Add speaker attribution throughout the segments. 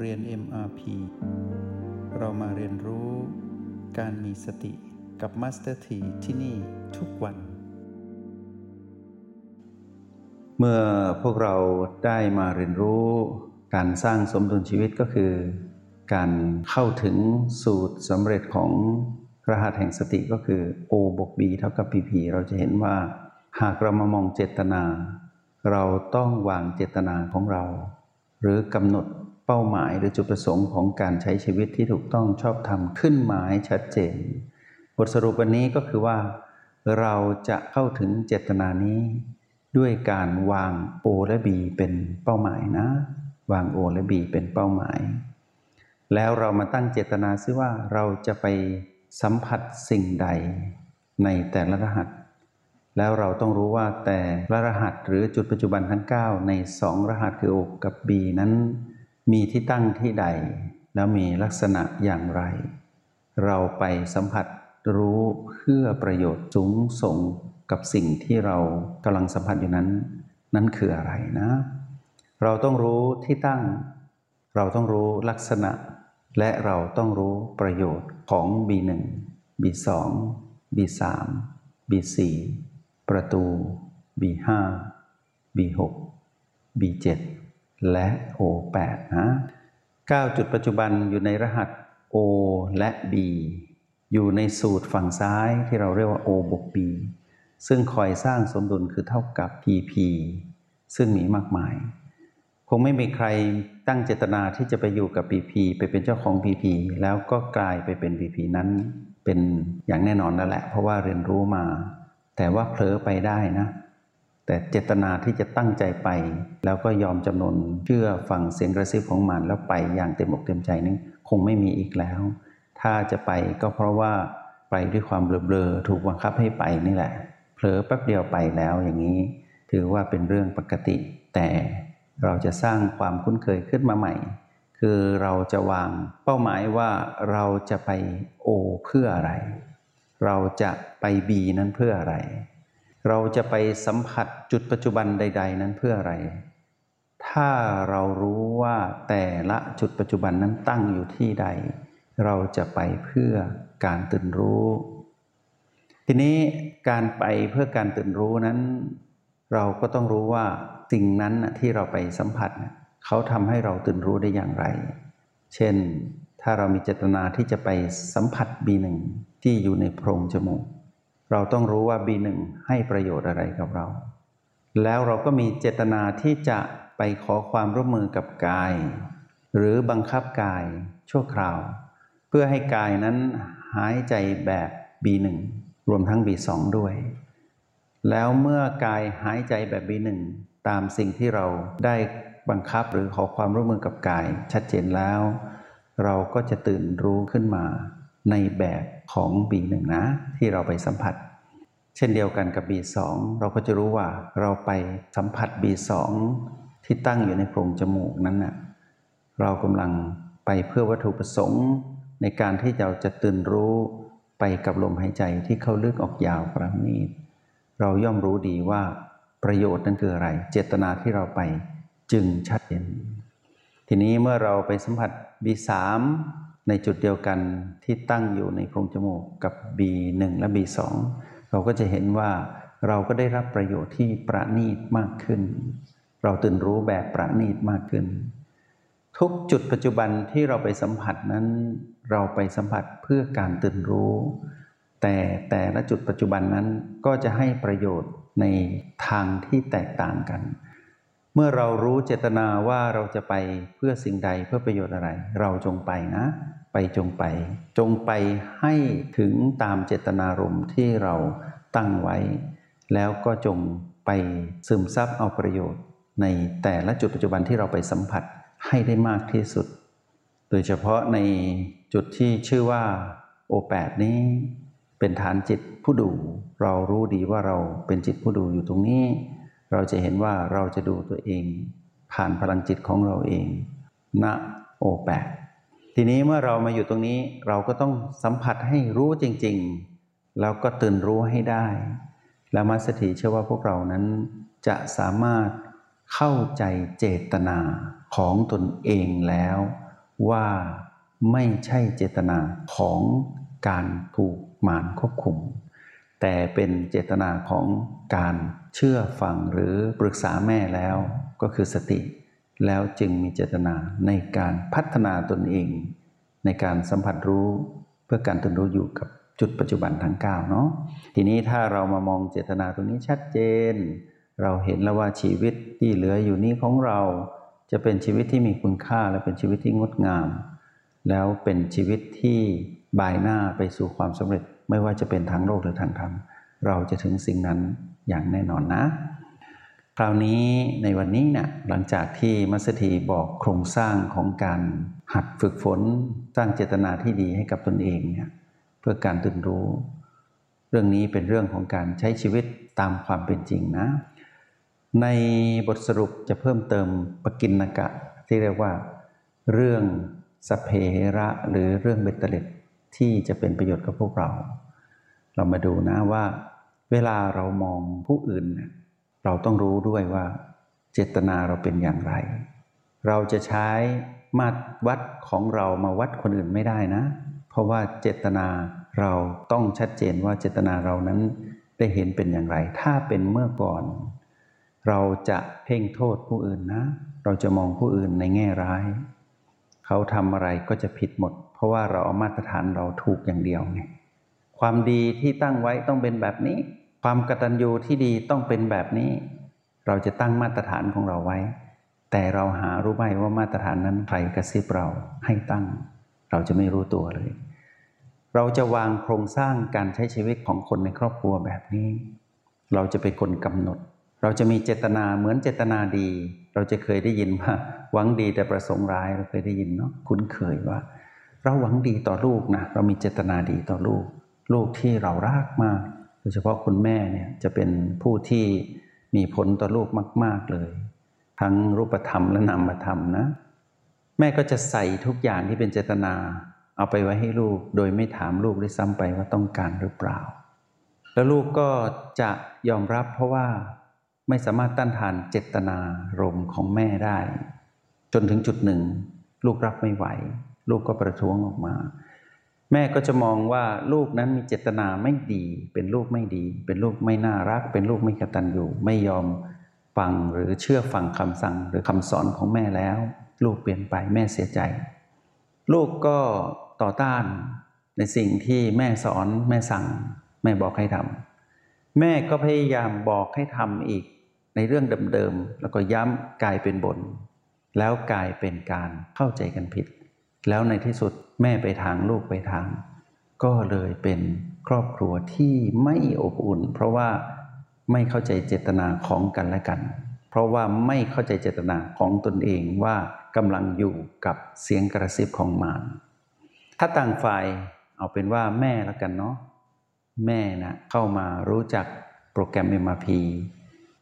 Speaker 1: เรียน MRP เรามาเรียนรู้การมีสติกับ Master T ที่ที่นี่ทุกวัน เมื่อพวกเราได้มาเรียนรู้การสร้างสมดุลชีวิตก็คือ การเข้าถึงสูตรสำเร็จของรหัสแห่งสติก็คือ O บวก B เท่ากับ PP เราจะเห็นว่า หากเรามามองเจตนา เราต้องวางเจตนาของเรา หรือกำหนด เป้าหมายหรือจุดประสงค์ของการใช้ชีวิตที่ถูกต้องชอบธรรมขึ้นมาให้ชัดเจน บทสรุปวันนี้ก็คือว่า เราจะเข้าถึงเจตนานี้ ด้วยการวาง O และ B เป็นเป้าหมายนะ วาง O และ B เป็นเป้าหมาย แล้วเรามาตั้งเจตนาซิว่าเราจะไปสัมผัสสิ่งใดในแต่ละรหัส แล้วเราต้องรู้ว่าแต่ละรหัสหรือจุดปัจจุบันทั้ง 9 ใน 2 รหัสคือ O กับ B นั้น มีที่ตั้งที่ใด แล้วมีลักษณะอย่างไร เราไปสัมผัสรู้เพื่อประโยชน์สูงส่งกับสิ่งที่เรากำลังสัมผัสอยู่นั้น นั้นคืออะไรนะ เราต้องรู้ที่ตั้ง เราต้องรู้ลักษณะ และเราต้องรู้ประโยชน์ของ B1 B2 B3 B4 ประตู B5 B6 B7 และ O8 นะ9จุดปัจจุบันอยู่ในรหัส O และ B อยู่ในสูตรฝั่งซ้ายที่เราเรียกว่า O บวก B ซึ่งคอยสร้างสมดุลคือเท่ากับ PP ซึ่งมีมากมาย คงไม่มีใครตั้งเจตนาที่จะไปอยู่กับ PP ไปเป็นเจ้าของ PP แล้วก็กลายไปเป็น PP นั้นเป็นอย่างแน่นอนนั่นแหละ เพราะว่าเรียนรู้มา แต่ว่าเผลอไปได้นะ แต่เจตนาที่จะตั้งใจไป แล้วก็ยอมจำนนเชื่อฟังเสียงกระซิบของมันแล้วไปอย่างเต็มอกเต็มใจนี้คงไม่มีอีกแล้ว ถ้าจะไปก็เพราะว่าไปด้วยความเบลอๆถูกบังคับให้ไปนี่แหละเผลอแป๊บเดียวไปแล้วอย่างนี้ ถือว่าเป็นเรื่องปกติ แต่เราจะสร้างความคุ้นเคยขึ้นมาใหม่ คือเราจะวางเป้าหมายว่าเราจะไปโอเพื่ออะไร เราจะไปบีนั้นเพื่ออะไร เราจะไปสัมผัสจุดปัจจุบันใด ๆ นั้นเพื่ออะไร ถ้าเรารู้ว่าแต่ละจุดปัจจุบันนั้นตั้งอยู่ที่ใด เราจะไปเพื่อการตื่นรู้ ทีนี้การไปเพื่อการตื่นรู้นั้น เราก็ต้องรู้ว่าสิ่งนั้นที่เราไปสัมผัส เขาทำให้เราตื่นรู้ได้อย่างไร เช่น ถ้าเรามีเจตนาที่จะไปสัมผัส B1 ที่อยู่ในโพรงจมูก เราต้องรู้ว่า B1 ให้ประโยชน์อะไรกับเรา แล้วเราก็มีเจตนาที่จะไปขอความร่วมมือกับกาย หรือบังคับกายชั่วคราว เพื่อให้กายนั้นหายใจแบบ B1 รวมทั้ง B2 ด้วย แล้วเมื่อกายหายใจแบบ B1 ตามสิ่งที่เราได้บังคับหรือขอความร่วมมือกับกาย ชัดเจนแล้ว เราก็จะตื่นรู้ขึ้นมา ในแบบของ B1 นะที่เราไปสัมผัส เช่นเดียวกันกับ B2 เราก็จะรู้ว่าเราไปสัมผัส B2 ที่ตั้งอยู่ในโพรงจมูกนั้นนะ่ะเรากำลังไปเพื่อวัตถุประสงค์ ในการที่เราจะตื่นรู้ไปกับลมหายใจที่เข้าลึกออกยาวประณีตเราย่อมรู้ดีว่าประโยชน์นั้นคืออะไร เจตนาที่เราไปจึงชัดเจนทีนี้เมื่อเราไปสัมผัส B3 ในจุดเดียวกันที่ตั้งอยู่ในโพรงจมูกกับ B1 และ B2 เราก็จะเห็นว่าเราก็ได้รับประโยชน์ที่ประณีตมากขึ้น เราตื่นรู้แบบประณีตมากขึ้น ทุกจุดปัจจุบันที่เราไปสัมผัสนั้น เราไปสัมผัสเพื่อการตื่นรู้ แต่แต่ละจุดปัจจุบันนั้นก็จะให้ประโยชน์ในทางที่แตกต่างกัน เมื่อเรารู้เจตนาว่าเราจะไปเพื่อสิ่งใดเพื่อประโยชน์อะไร เราจงไปนะ ไปจงไป จงไปให้ถึงตามเจตนารมณ์ที่เราตั้งไว้ แล้วก็จงไปซึมซับเอาประโยชน์ ในแต่ละจุดปัจจุบันที่เราไปสัมผัสให้ได้มากที่สุด โดยเฉพาะในจุดที่ชื่อว่าโอแปดนี้เป็นฐานจิตผู้ดู เรารู้ดีว่าเราเป็นจิตผู้ดูอยู่ตรงนี้ เราจะเห็นว่าเราจะดูตัวเอง ผ่านพลังจิตของเราเองณโอแปดทีนี้เมื่อเรามาอยู่ตรงนี้เราก็ต้องสัมผัสให้รู้จริงๆ แล้วก็ตื่นรู้ให้ได้ แล้วมาสถีเชื่อว่าพวกเรานั้นจะสามารถเข้าใจเจตนาของตนเองแล้ว ว่าไม่ใช่เจตนาของการถูกมารควบคุม แต่เป็นเจตนาของการ เชื่อฟังหรือปรึกษาแม่แล้วก็คือสติ แล้วจึงมีเจตนาในการพัฒนาตนเอง ในการสัมผัสรู้เพื่อการตื่นรู้อยู่กับจุดปัจจุบันทั้ง9เนาะทีนี้ถ้าเรามามองเจตนาตรงนี้ชัดเจน เราเห็นแล้วว่าชีวิตที่เหลืออยู่นี้ของเรา จะเป็นชีวิตที่มีคุณค่าและเป็นชีวิตที่งดงาม แล้วเป็นชีวิตที่บายหน้าไปสู่ความสำเร็จ ไม่ว่าจะเป็นทางโลกหรือทางธรรม เราจะถึงสิ่งนั้น อย่างแน่นอนนะ คราวนี้ในวันนี้เนะี่ยหลังจากที่มัสถีบอกโครงสร้างของการหัดฝึกฝนสร้างเจตนาที่ดีให้กับตนเองเนี่ยเพื่อการตื่นรู้ เรื่องนี้เป็นเรื่องของการใช้ชีวิตตามความเป็นจริงนะ ในบทสรุปจะเพิ่มเติมปกินนกะ ที่เรียกว่า เรื่องสเพระหรือเรื่องเบตเตเล็ดที่จะเป็นประโยชน์กับพวกเรา เรามาดูนะว่า เวลาเรามองผู้อื่น เราต้องรู้ด้วยว่า เจตนาเราเป็นอย่างไร เราจะใช้มาตรวัดของเรามาวัดคนอื่นไม่ได้นะ เพราะว่าเจตนาเราต้องชัดเจนว่าเจตนาเรานั้นได้เห็นเป็นอย่างไร ถ้าเป็นเมื่อก่อน เราจะเพ่งโทษผู้อื่นนะ เราจะมองผู้อื่นในแง่ร้าย เขาทำอะไรก็จะผิดหมด เพราะว่าเราเอามาตรฐานเราถูกอย่างเดียวไงความดีที่ตั้งไว้ต้องเป็นแบบนี้ ความกตัญญูที่ดีต้องเป็นแบบนี้ เราจะตั้งมาตรฐานของเราไว้ แต่เราหารู้ไหมว่ามาตรฐานนั้นใครกระซิบเราให้ตั้ง เราจะไม่รู้ตัวเลย เราจะวางโครงสร้างการใช้ชีวิตของคนในครอบครัวแบบนี้ เราจะเป็นคนกำหนด เราจะมีเจตนาเหมือนเจตนาดี เราจะเคยได้ยินว่าหวังดีแต่ประสงค์ร้ายเราเคยได้ยินเนาะคุ้นเคยว่า เราหวังดีต่อลูกนะเรามีเจตนาดีต่อลูก ลูกที่เรารักมาก ยเฉพาะคุณแม่เนี่ยจะเป็นผู้ที่มีผลต่อลูกมาก ๆเลย ทั้งรูปธรรมและนามธรรมนะ แม่ก็จะใส่ทุกอย่างที่เป็นเจตนา เอาไปไว้ให้ลูก โดยไม่ถามลูกด้วยซ้ำไปว่าต้องการหรือเปล่า แล้วลูกก็จะยอมรับเพราะว่าไม่สามารถต้านทานเจตนารมของแม่ได้ จนถึงจุดหนึ่ง ลูกรับไม่ไหว ลูกก็ประท้วงออกมา แม่ก็จะมองว่าลูกนั้นมีเจตนาไม่ดี เป็นลูกไม่ดี เป็นลูกไม่น่ารัก เป็นลูกไม่กตัญญูไม่ยอมฟังหรือเชื่อฟังคำสั่งหรือคำสอนของแม่แล้ว ลูกเปลี่ยนไปแม่เสียใจ ลูกก็ต่อต้านในสิ่งที่แม่สอนแม่สั่ง แม่บอกให้ทำแม่ก็พยายามบอกให้ทำอีกในเรื่องเดิมๆแล้วก็ย้ำกลายเป็นบน แล้วกลายเป็นการเข้าใจกันผิด แล้วในที่สุดแม่ไปทางลูกไปทาง ก็เลยเป็นครอบครัวที่ไม่อบอุ่น เพราะว่าไม่เข้าใจเจตนาของกันและกัน เพราะว่าไม่เข้าใจเจตนาของตนเองว่ากำลังอยู่กับเสียงกระซิบของมารถ้าต่างฝ่ายเอาเป็นว่าแม่ละกันเนาะแม่นะเข้ามารู้จักโปรแกรม MRP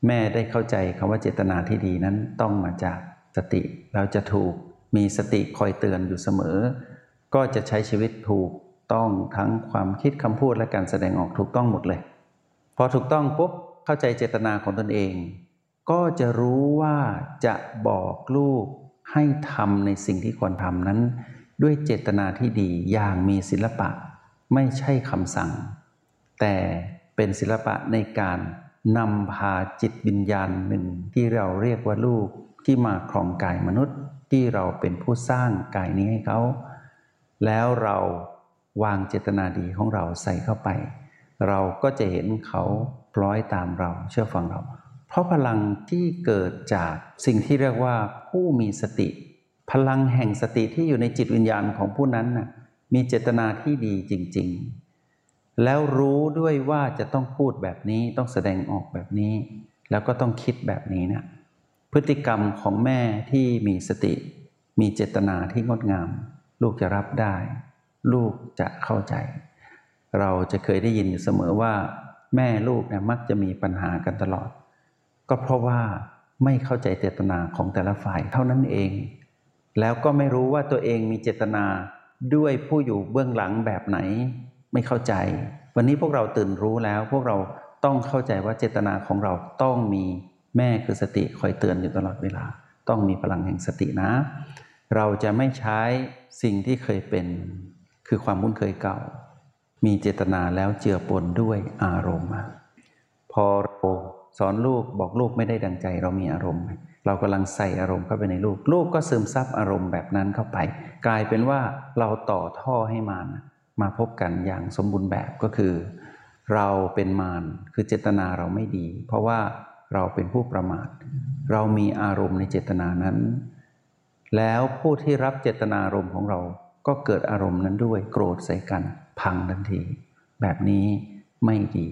Speaker 1: แม่ได้เข้าใจคำว่าเจตนาที่ดีนั้นต้องมาจากสติเราจะถูก มีสติคอยเตือนอยู่เสมอ ก็จะใช้ชีวิตถูกต้องทั้งความคิดคำพูดและการแสดงออกถูกต้องหมดเลย พอถูกต้องปุ๊บเข้าใจเจตนาของตนเอง ก็จะรู้ว่าจะบอกลูกให้ทำในสิ่งที่ควรทำนั้น ด้วยเจตนาที่ดีอย่างมีศิลปะ ไม่ใช่คำสั่ง แต่เป็นศิลปะในการนำพาจิตวิญญาณหนึ่งที่เราเรียกว่าลูกที่มาครองกายมนุษย์ ที่เราเป็นผู้สร้างกายนี้ให้เขา แล้วเราวางเจตนาดีของเราใส่เข้าไป เราก็จะเห็นเขาคล้อยตามเราเชื่อฟังเรา เพราะพลังที่เกิดจากสิ่งที่เรียกว่าผู้มีสติ พลังแห่งสติที่อยู่ในจิตวิญญาณของผู้นั้นนะ่ะมีเจตนาที่ดีจริง ๆ แล้วรู้ด้วยว่าจะต้องพูดแบบนี้ต้องแสดงออกแบบนี้ แล้วก็ต้องคิดแบบนี้นะ พฤติกรรมของแม่ที่มีสติ มีเจตนาที่งดงาม ลูกจะรับได้ ลูกจะเข้าใจ เราจะเคยได้ยินอยู่เสมอว่า แม่ลูกเนี่ยมักจะมีปัญหากันตลอด ก็เพราะว่าไม่เข้าใจเจตนาของแต่ละฝ่ายเท่านั้นเอง แล้วก็ไม่รู้ว่าตัวเองมีเจตนาด้วยผู้อยู่เบื้องหลังแบบไหน ไม่เข้าใจ วันนี้พวกเราตื่นรู้แล้วพวกเราต้องเข้าใจว่าเจตนาของเราต้องมี แม่คือสติคอยเตือนอยู่ตลอดเวลา ต้องมีพลังแห่งสตินะ เราจะไม่ใช้สิ่งที่เคยเป็น คือความคุ้นเคยเก่า มีเจตนาแล้วเจือปนด้วยอารมณ์ พอเราสอนลูกบอกลูกไม่ได้ดังใจ เรามีอารมณ์ เรากำลังใส่อารมณ์เข้าไปในลูก ลูกก็ซึมซับอารมณ์แบบนั้นเข้าไป กลายเป็นว่าเราต่อท่อให้มันมาพบกันอย่างสมบูรณ์แบบก็คือ เราเป็นมารคือเจตนาเราไม่ดี เพราะว่า เราเป็นผู้ประมาท เรามีอารมณ์ในเจตนานั้น แล้วผู้ที่รับเจตนารมณ์ของเราก็เกิดอารมณ์นั้นด้วยโกรธใส่กันพังทันที แบบนี้ไม่ดี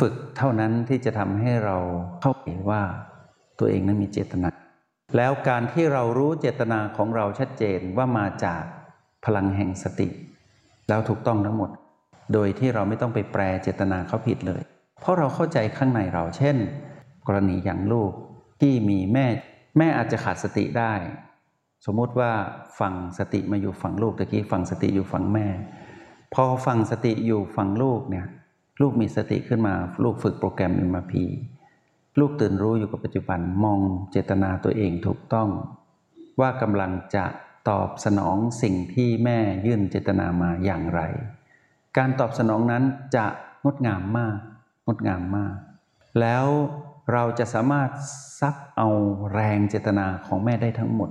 Speaker 1: ฝึกเท่านั้นที่จะทำให้เราเข้าใจว่าตัวเองนั้นมีเจตนา แล้วการที่เรารู้เจตนาของเราชัดเจนว่ามาจากพลังแห่งสติ แล้วถูกต้องทั้งหมด โดยที่เราไม่ต้องไปแปลเจตนาเขาผิดเลย เพราะเราเข้าใจข้างในเรา เช่น กรณีอย่างลูกที่มีแม่ แม่อาจจะขาดสติได้ สมมติว่าฝั่งสติมาอยู่ฝั่งลูกตะกี้ฝั่งสติอยู่ฝั่งแม่ พอฝั่งสติอยู่ฝั่งลูกเนี่ยลูกมีสติขึ้นมาลูกฝึกโปรแกรม MRP ลูกตื่นรู้อยู่กับปัจจุบันมองเจตนาตัวเองถูกต้อง ว่ากำลังจะตอบสนองสิ่งที่แม่ยื่นเจตนามาอย่างไร การตอบสนองนั้นจะงดงามมาก งดงามมาก แล้วเราจะสามารถซับเอาแรงเจตนาของแม่ได้ทั้งหมด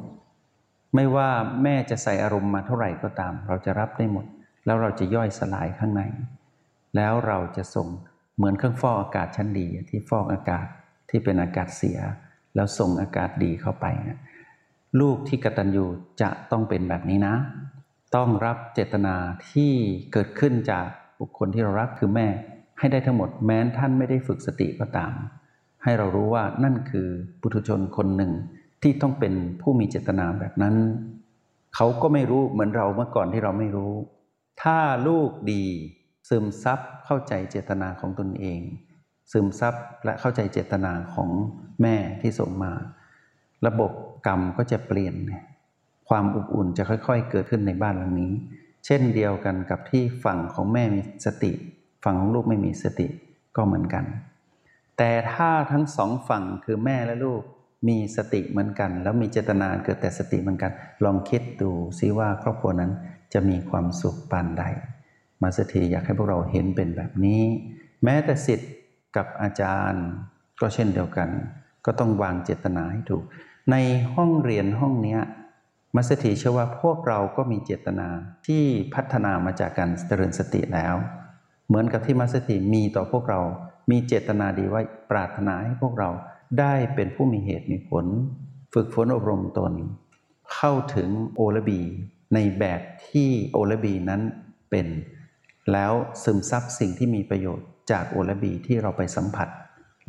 Speaker 1: ไม่ว่าแม่จะใส่อารมณ์มาเท่าไหร่ก็ตาม เราจะรับได้หมด แล้วเราจะย่อยสลายข้างใน แล้วเราจะส่งเหมือนเครื่องฟอกอากาศชั้นดีที่ฟอกอากาศที่เป็นอากาศเสีย แล้วส่งอากาศดีเข้าไปนะลูกที่กตัญญูจะต้องเป็นแบบนี้นะ ต้องรับเจตนาที่เกิดขึ้นจากบุคคลที่เรารักคือแม่ ให้ได้ทั้งหมดแม้ท่านไม่ได้ฝึกสติก็ตาม ให้เรารู้ว่านั่นคือปุถุชนคนหนึ่งที่ต้องเป็นผู้มีเจตนาแบบนั้น เขาก็ไม่รู้เหมือนเราเมื่อก่อนที่เราไม่รู้ ถ้าลูกดี ซึมซับเข้าใจเจตนาของตนเอง ซึมซับและเข้าใจเจตนาของแม่ที่ส่งมา ระบบกรรมก็จะเปลี่ยน ความอบอุ่นจะค่อย ๆ เกิดขึ้นในบ้านหลังนี้ เช่นเดียวกันกับที่ฝั่งของแม่มีสติ ฝั่งของลูกไม่มีสติก็เหมือนกัน แต่ถ้าทั้งสองฝั่งคือแม่และลูกมีสติเหมือนกัน แล้วมีเจตนาเกิดแต่สติเหมือนกัน ลองคิดดูซิว่าครอบครัวนั้นจะมีความสุขปานใด มาสถีอยากให้พวกเราเห็นเป็นแบบนี้ แม้แต่สิทธิ์กับอาจารย์ก็เช่นเดียวกัน ก็ต้องวางเจตนาให้ถูก ในห้องเรียนห้องนี้มัสถีเชื่อว่าพวกเราก็มีเจตนาที่พัฒนามาจากการเจริญสติแล้ว เหมือนกับที่มัสถีมีต่อพวกเรา มีเจตนาดีไว้ปรารถนาให้พวกเราได้เป็นผู้มีเหตุมีผล ฝึกฝนอบรมตน เข้าถึงโอลบี ในแบบที่โอลบีนั้นเป็น แล้วซึมซับสิ่งที่มีประโยชน์จากโอลบีที่เราไปสัมผัส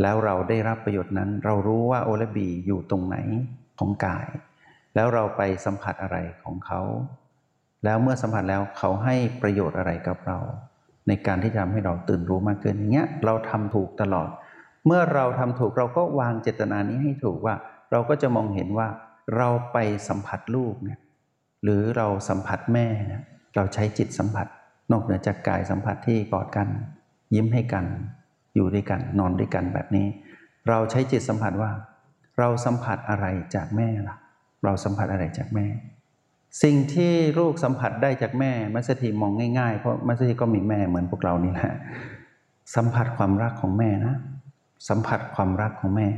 Speaker 1: แล้วเราได้รับประโยชน์นั้น เรารู้ว่าโอลบีอยู่ตรงไหนของกาย แล้วเราไปสัมผัสอะไรของเขา แล้วเมื่อสัมผัสแล้วเขาให้ประโยชน์อะไรกับเรา ในการที่จะทำให้เราตื่นรู้มากขึ้นอย่างเงี้ยเราทำถูกตลอด เมื่อเราทำถูกเราก็วางเจตนานี้ให้ถูกว่า เราก็จะมองเห็นว่าเราไปสัมผัสลูกเนี่ยหรือเราสัมผัสแม่เนี่ยเราใช้จิตสัมผัส นอกเหนือจากกายสัมผัสที่กอดกัน ยิ้มให้กัน อยู่ด้วยกันนอนด้วยกันแบบนี้ เราใช้จิตสัมผัสว่า เราสัมผัสอะไรจากแม่ล่ะ เราสัมผัสอะไรจากแม่ สิ่งที่ลูกสัมผัสได้จากแม่มัสถีมองง่ายๆ เพราะมัสถีก็มีแม่เหมือนพวกเรานี่แหละสัมผัสความรักของแม่นะ สัมผัสความรักของแม่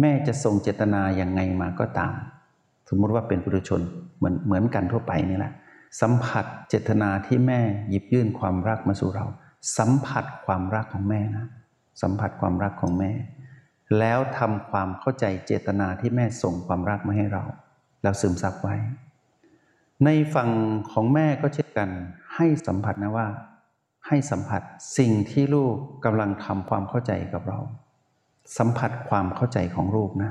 Speaker 1: แม่จะส่งเจตนาอย่างไงมาก็ตาม สมมติว่าเป็นปุถุชนเหมือนเหมือนกันทั่วไปนี่แหละ สัมผัสเจตนาที่แม่หยิบยื่นความรักมาสู่เรา สัมผัสความรักของแม่นะ สัมผัสความรักของแม่ แล้วทำความเข้าใจเจตนาที่แม่ส่งความรักมาให้เรา แล้วซึมซับไว้ ในฝั่งของแม่ก็เช่นกัน ให้สัมผัสนะว่า ให้สัมผัสสิ่งที่ลูกกำลังทำความเข้าใจกับเรา สัมผัสความเข้าใจของลูกนะ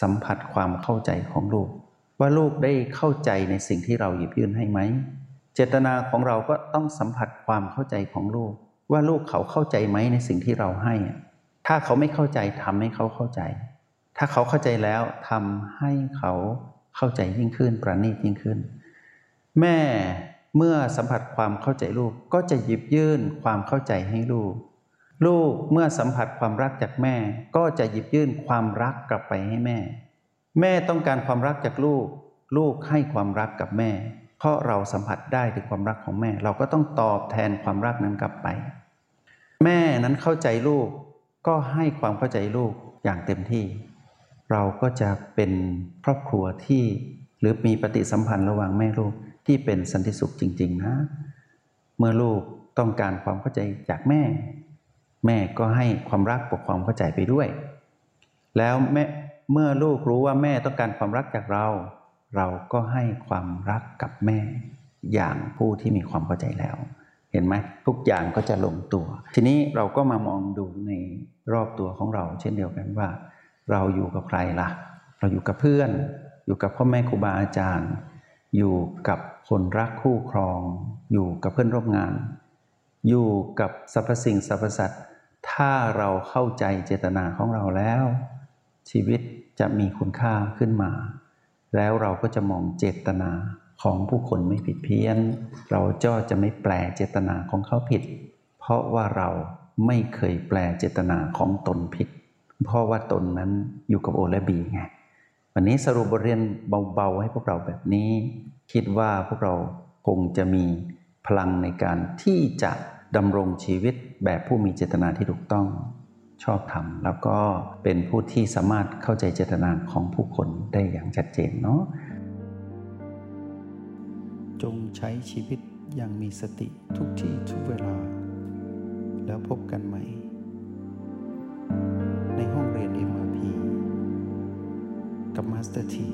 Speaker 1: สัมผัสความเข้าใจของลูก ว่าลูกได้เข้าใจในสิ่งที่เราหยิบยื่นให้ไหม เจตนาของเราก็ต้องสัมผัสความเข้าใจของลูก ว่าลูกเขาเข้าใจไหมในสิ่งที่เราให้ ถ้าเขาไม่เข้าใจทำให้เขาเข้าใจ ถ้าเขาเข้าใจแล้วทำให้เขาเข้าใจยิ่งขึ้นประณีตยิ่งขึ้น แม่เมื่อสัมผัสความเข้าใจลูกก็จะหยิบยื่นความเข้าใจให้ลูก ลูกเมื่อสัมผัสความรักจากแม่ ก็จะหยิบยื่นความรักกลับไปให้แม่ แม่ต้องการความรักจากลูก ลูกให้ความรักกับแม่ เพราะเราสัมผัสได้ถึงความรักของแม่ เราก็ต้องตอบแทนความรักนั้นกลับไป แม่นั้นเข้าใจลูก ก็ให้ความเข้าใจลูกอย่างเต็มที่ เราก็จะเป็นครอบครัวที่ หรือมีปฏิสัมพันธ์ระหว่างแม่ลูก ที่เป็นสันติสุขจริง ๆ นะ เมื่อลูกต้องการความเข้าใจจากแม่ แม่ก็ให้ความรักปกความเข้าใจไปด้วย แล้วแม่เมื่อลูกรู้ว่าแม่ต้องการความรักจากเรา เราก็ให้ความรักกับแม่อย่างผู้ที่มีความเข้าใจแล้ว เห็นไหมทุกอย่างก็จะลงตัว ทีนี้เราก็มามองดูในรอบตัวของเรา เช่นเดียวกันว่า เราอยู่กับใครล่ะ เราอยู่กับเพื่อน อยู่กับพ่อแม่ครูบาอาจารย์ อยู่กับคนรักคู่ครอง อยู่กับเพื่อนร่วมงาน อยู่กับสรรพสิ่งสรรพสัตว์ถ้าเราเข้าใจเจตนาของเราแล้ว ชีวิตจะมีคุณค่าขึ้นมา แล้วเราก็จะมองเจตนาของผู้คนไม่ผิดเพี้ยน เราก็จะไม่แปลเจตนาของเขาผิด เพราะว่าเราไม่เคยแปลเจตนาของตนผิด เพราะว่าตนนั้นอยู่กับโอและบีไง วันนี้สรุปบทเรียนเบาๆ ให้พวกเราแบบนี้ คิดว่าพวกเราคงจะมีพลังในการที่จะดำรงชีวิตแบบผู้มีเจตนาที่ถูกต้องชอบธรรมแล้วก็เป็นผู้ที่สามารถเข้าใจเจตนาของผู้คนได้อย่างชัดเจนเนาะจงใช้ชีวิตอย่างมีสติทุกที่ทุกเวลา แล้วพบกันใหม่ กับมาสเตอร์ที